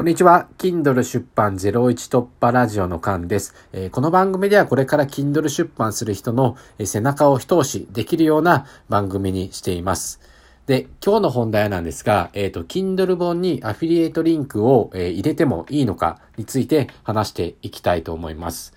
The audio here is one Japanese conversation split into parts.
こんにちは。Kindle 出版01突破ラジオの缶です、えー、この番組ではこれから Kindle 出版する人の背中を一押しできるような番組にしています。で、今日の本題なんですが、えっ、ー、と、Kindle 本にアフィリエイトリンクを、えー、入れてもいいのかについて話していきたいと思います。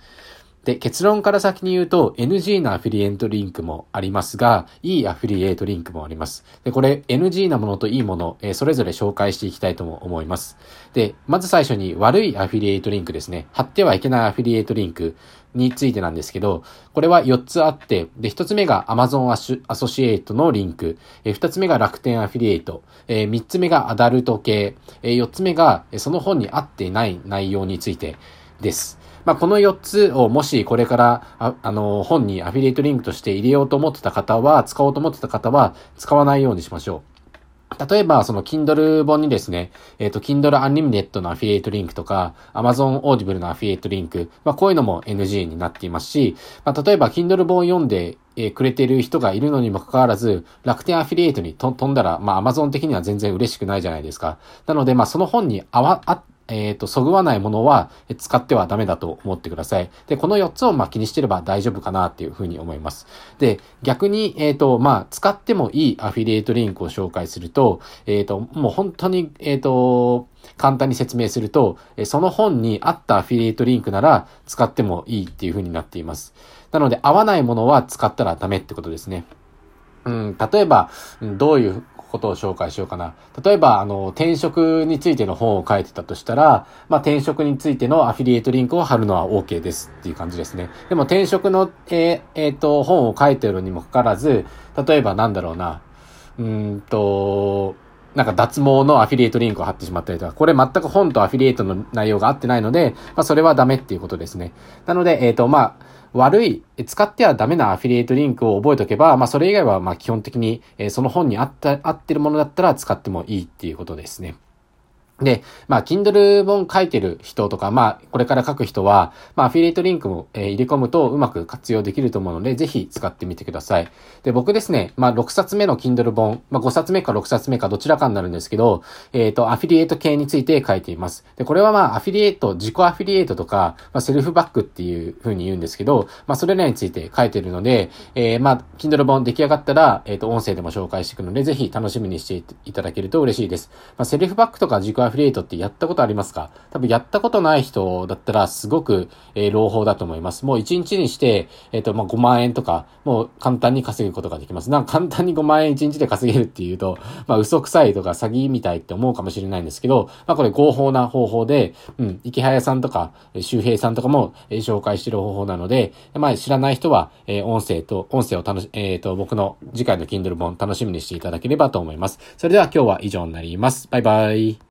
で、結論から先に言うと NG なアフィリエイトリンクもありますが、いいアフィリエイトリンクもあります。で、これ NG なものといいもの、えー、それぞれ紹介していきたいとも思います。で、まず最初に悪いアフィリエイトリンクですね。貼ってはいけないアフィリエイトリンクについてなんですけど、これは4つあって、で、1つ目が Amazon アソシエイトのリンク、え、2つ目が楽天アフィリエイト、え、3つ目がアダルト系、え、4つ目がその本に合ってない内容についてです。まあ、この4つをもしこれからあ、あの、本にアフィリエイトリンクとして入れようと思ってた方は、使おうと思ってた方は、使わないようにしましょう。例えば、その Kindle 本にですね、えっ、ー、と、Kindle Unlimited のアフィリエイトリンクとか、Amazon Audible のアフィリエイトリンク、まあ、こういうのも NG になっていますし、まあ、例えば Kindle 本を読んで、えー、くれてる人がいるのにもかかわらず、楽天アフィリエイトに飛んだら、まあ、Amazon 的には全然嬉しくないじゃないですか。なので、まあ、その本に合わ、あえっ、ー、と、そぐわないものは使ってはダメだと思ってください。で、この4つをまあ気にしてれば大丈夫かなっていうふうに思います。で、逆に、えっ、ー、と、まあ、使ってもいいアフィリエイトリンクを紹介すると、えっ、ー、と、もう本当に、えっ、と、簡単に説明すると、その本に合ったアフィリエイトリンクなら使ってもいいっていうふうになっています。なので、合わないものは使ったらダメってことですね。うん、例えば、どういうことを紹介しようかな。例えば、あの、転職についての本を書いてたとしたら、まあ、転職についてのアフィリエイトリンクを貼るのは OK ですっていう感じですね。でも、転職の、えー、えー、と、本を書いてるにもかかわらず、例えばなんだろうな、うんと、なんか脱毛のアフィリエイトリンクを貼ってしまったりとか、これ全く本とアフィリエイトの内容が合ってないので、まあそれはダメっていうことですね。なので、えっ、ー、と、まあ、悪い、使ってはダメなアフィリエイトリンクを覚えとけば、まあそれ以外はまあ基本的に、え、その本に合った、合ってるものだったら使ってもいいっていうことですね。で、まあ、Kindle 本書いてる人とか、まあ、これから書く人は、まあ、アフィリエイトリンクも、え、入れ込むとうまく活用できると思うので、ぜひ使ってみてください。で、僕ですね、まあ、6冊目の Kindle 本、まあ、5冊目か6冊目かどちらかになるんですけど、えっ、ー、と、アフィリエイト系について書いています。で、これはまあ、アフィリエイト、自己アフィリエイトとか、まあ、セルフバックっていう風に言うんですけど、まあ、それらについて書いてるので、えー、まあ、Kindle 本出来上がったら、えっ、ー、と、音声でも紹介していくので、ぜひ楽しみにしていただけると嬉しいです。まあ、セルフバックとか自己アフィリエイトってやったことありますか？多分やったことない人だったらすごく、えー、朗報だと思います。もう1日にして、えっ、ー、と、まあ、5万円とか、もう簡単に稼ぐことができます。なんか簡単に5万円1日で稼げるっていうと、まあ、嘘くさいとか詐欺みたいって思うかもしれないんですけど、まあ、これ合法な方法で、うん、池早さんとか、周平さんとかも、えー、紹介してる方法なので、まあ、知らない人は、えー、音声と、音声を楽し、えっ、ー、と、僕の次回の Kindle 本楽しみにしていただければと思います。それでは今日は以上になります。バイバイ。